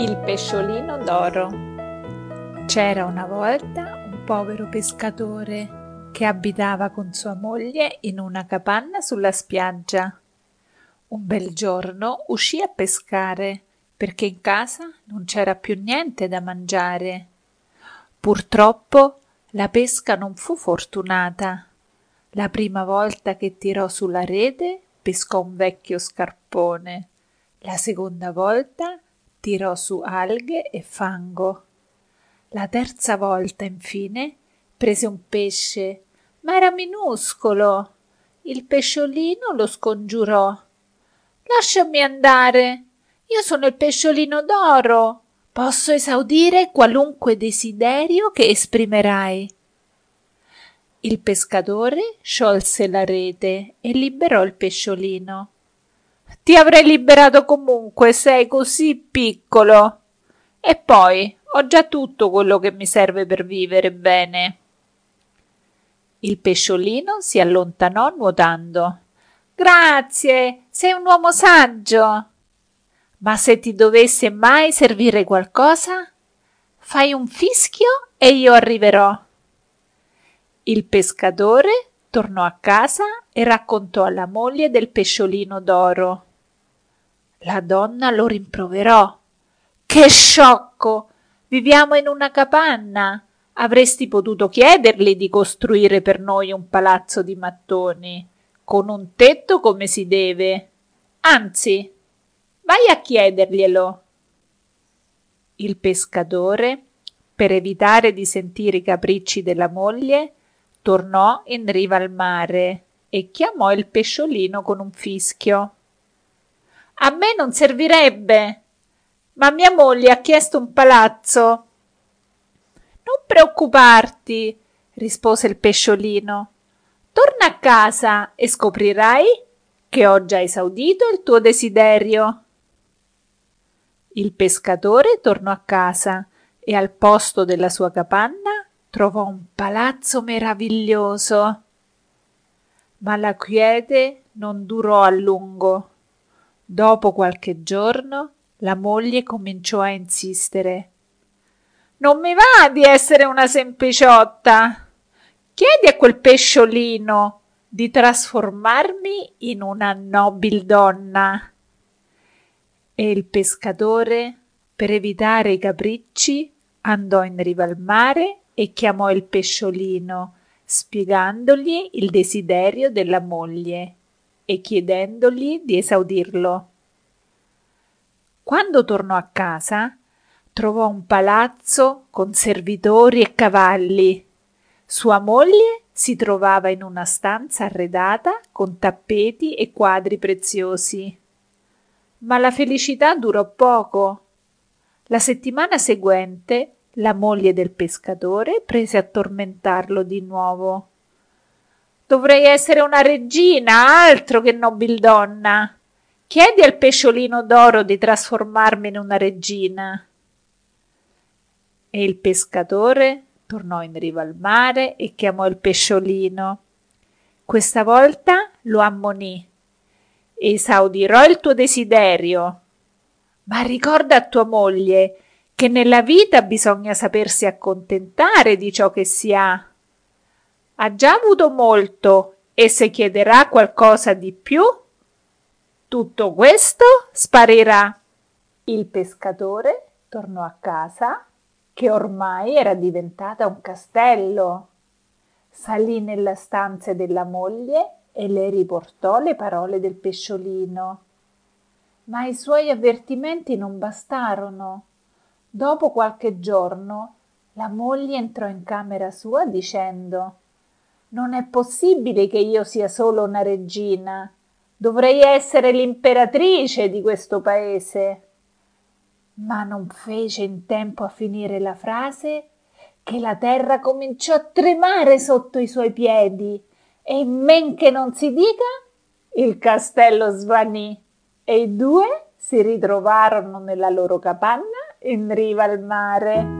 Il pesciolino d'oro. C'era una volta un povero pescatore che abitava con sua moglie in una capanna sulla spiaggia. Un bel giorno uscì a pescare perché in casa non c'era più niente da mangiare. Purtroppo la pesca non fu fortunata. La prima volta che tirò sulla rete pescò un vecchio scarpone. La seconda volta tirò su alghe e fango. La terza volta, infine, prese un pesce, ma era minuscolo. Il pesciolino lo scongiurò. Lasciami andare. Io sono il pesciolino d'oro. Posso esaudire qualunque desiderio che esprimerai. Il pescatore sciolse la rete e liberò il pesciolino. Ti avrei liberato comunque, sei così piccolo. E poi ho già tutto quello che mi serve per vivere bene. Il pesciolino si allontanò nuotando. Grazie, sei un uomo saggio. Ma se ti dovesse mai servire qualcosa, fai un fischio e io arriverò. Il pescatore tornò a casa e raccontò alla moglie del pesciolino d'oro. La donna lo rimproverò. Che sciocco! Viviamo in una capanna. Avresti potuto chiedergli di costruire per noi un palazzo di mattoni, con un tetto come si deve. Anzi, vai a chiederglielo. Il pescatore, per evitare di sentire i capricci della moglie, tornò in riva al mare e chiamò il pesciolino con un fischio. A me non servirebbe, ma mia moglie ha chiesto un palazzo. Non preoccuparti, rispose il pesciolino. Torna a casa e scoprirai che ho già esaudito il tuo desiderio. Il pescatore tornò a casa e al posto della sua capanna trovò un palazzo meraviglioso. Ma la quiete non durò a lungo. Dopo qualche giorno la moglie cominciò a insistere. Non mi va di essere una sempliciotta. Chiedi a quel pesciolino di trasformarmi in una nobil donna. E il pescatore, per evitare i capricci, andò in riva al mare e chiamò il pesciolino, spiegandogli il desiderio della moglie e chiedendogli di esaudirlo. Quando tornò a casa, trovò un palazzo con servitori e cavalli. Sua moglie si trovava in una stanza arredata con tappeti e quadri preziosi. Ma la felicità durò poco. La settimana seguente la moglie del pescatore prese a tormentarlo di nuovo. Dovrei essere una regina, altro che nobildonna. Chiedi al pesciolino d'oro di trasformarmi in una regina. E il pescatore tornò in riva al mare e chiamò il pesciolino. Questa volta lo ammonì. Esaudirò il tuo desiderio. Ma ricorda a tua moglie che nella vita bisogna sapersi accontentare di ciò che si ha ha già avuto molto e se chiederà qualcosa di più, tutto questo sparirà. Il pescatore tornò a casa, che ormai era diventata un castello. Salì nella stanza della moglie e le riportò le parole del pesciolino. Ma i suoi avvertimenti non bastarono. Dopo qualche giorno la moglie entrò in camera sua dicendo non è possibile che io sia solo una regina. Dovrei essere l'imperatrice di questo paese. Ma non fece in tempo a finire la frase che la terra cominciò a tremare sotto i suoi piedi e men che non si dica il castello svanì e i due si ritrovarono nella loro capanna in riva al mare.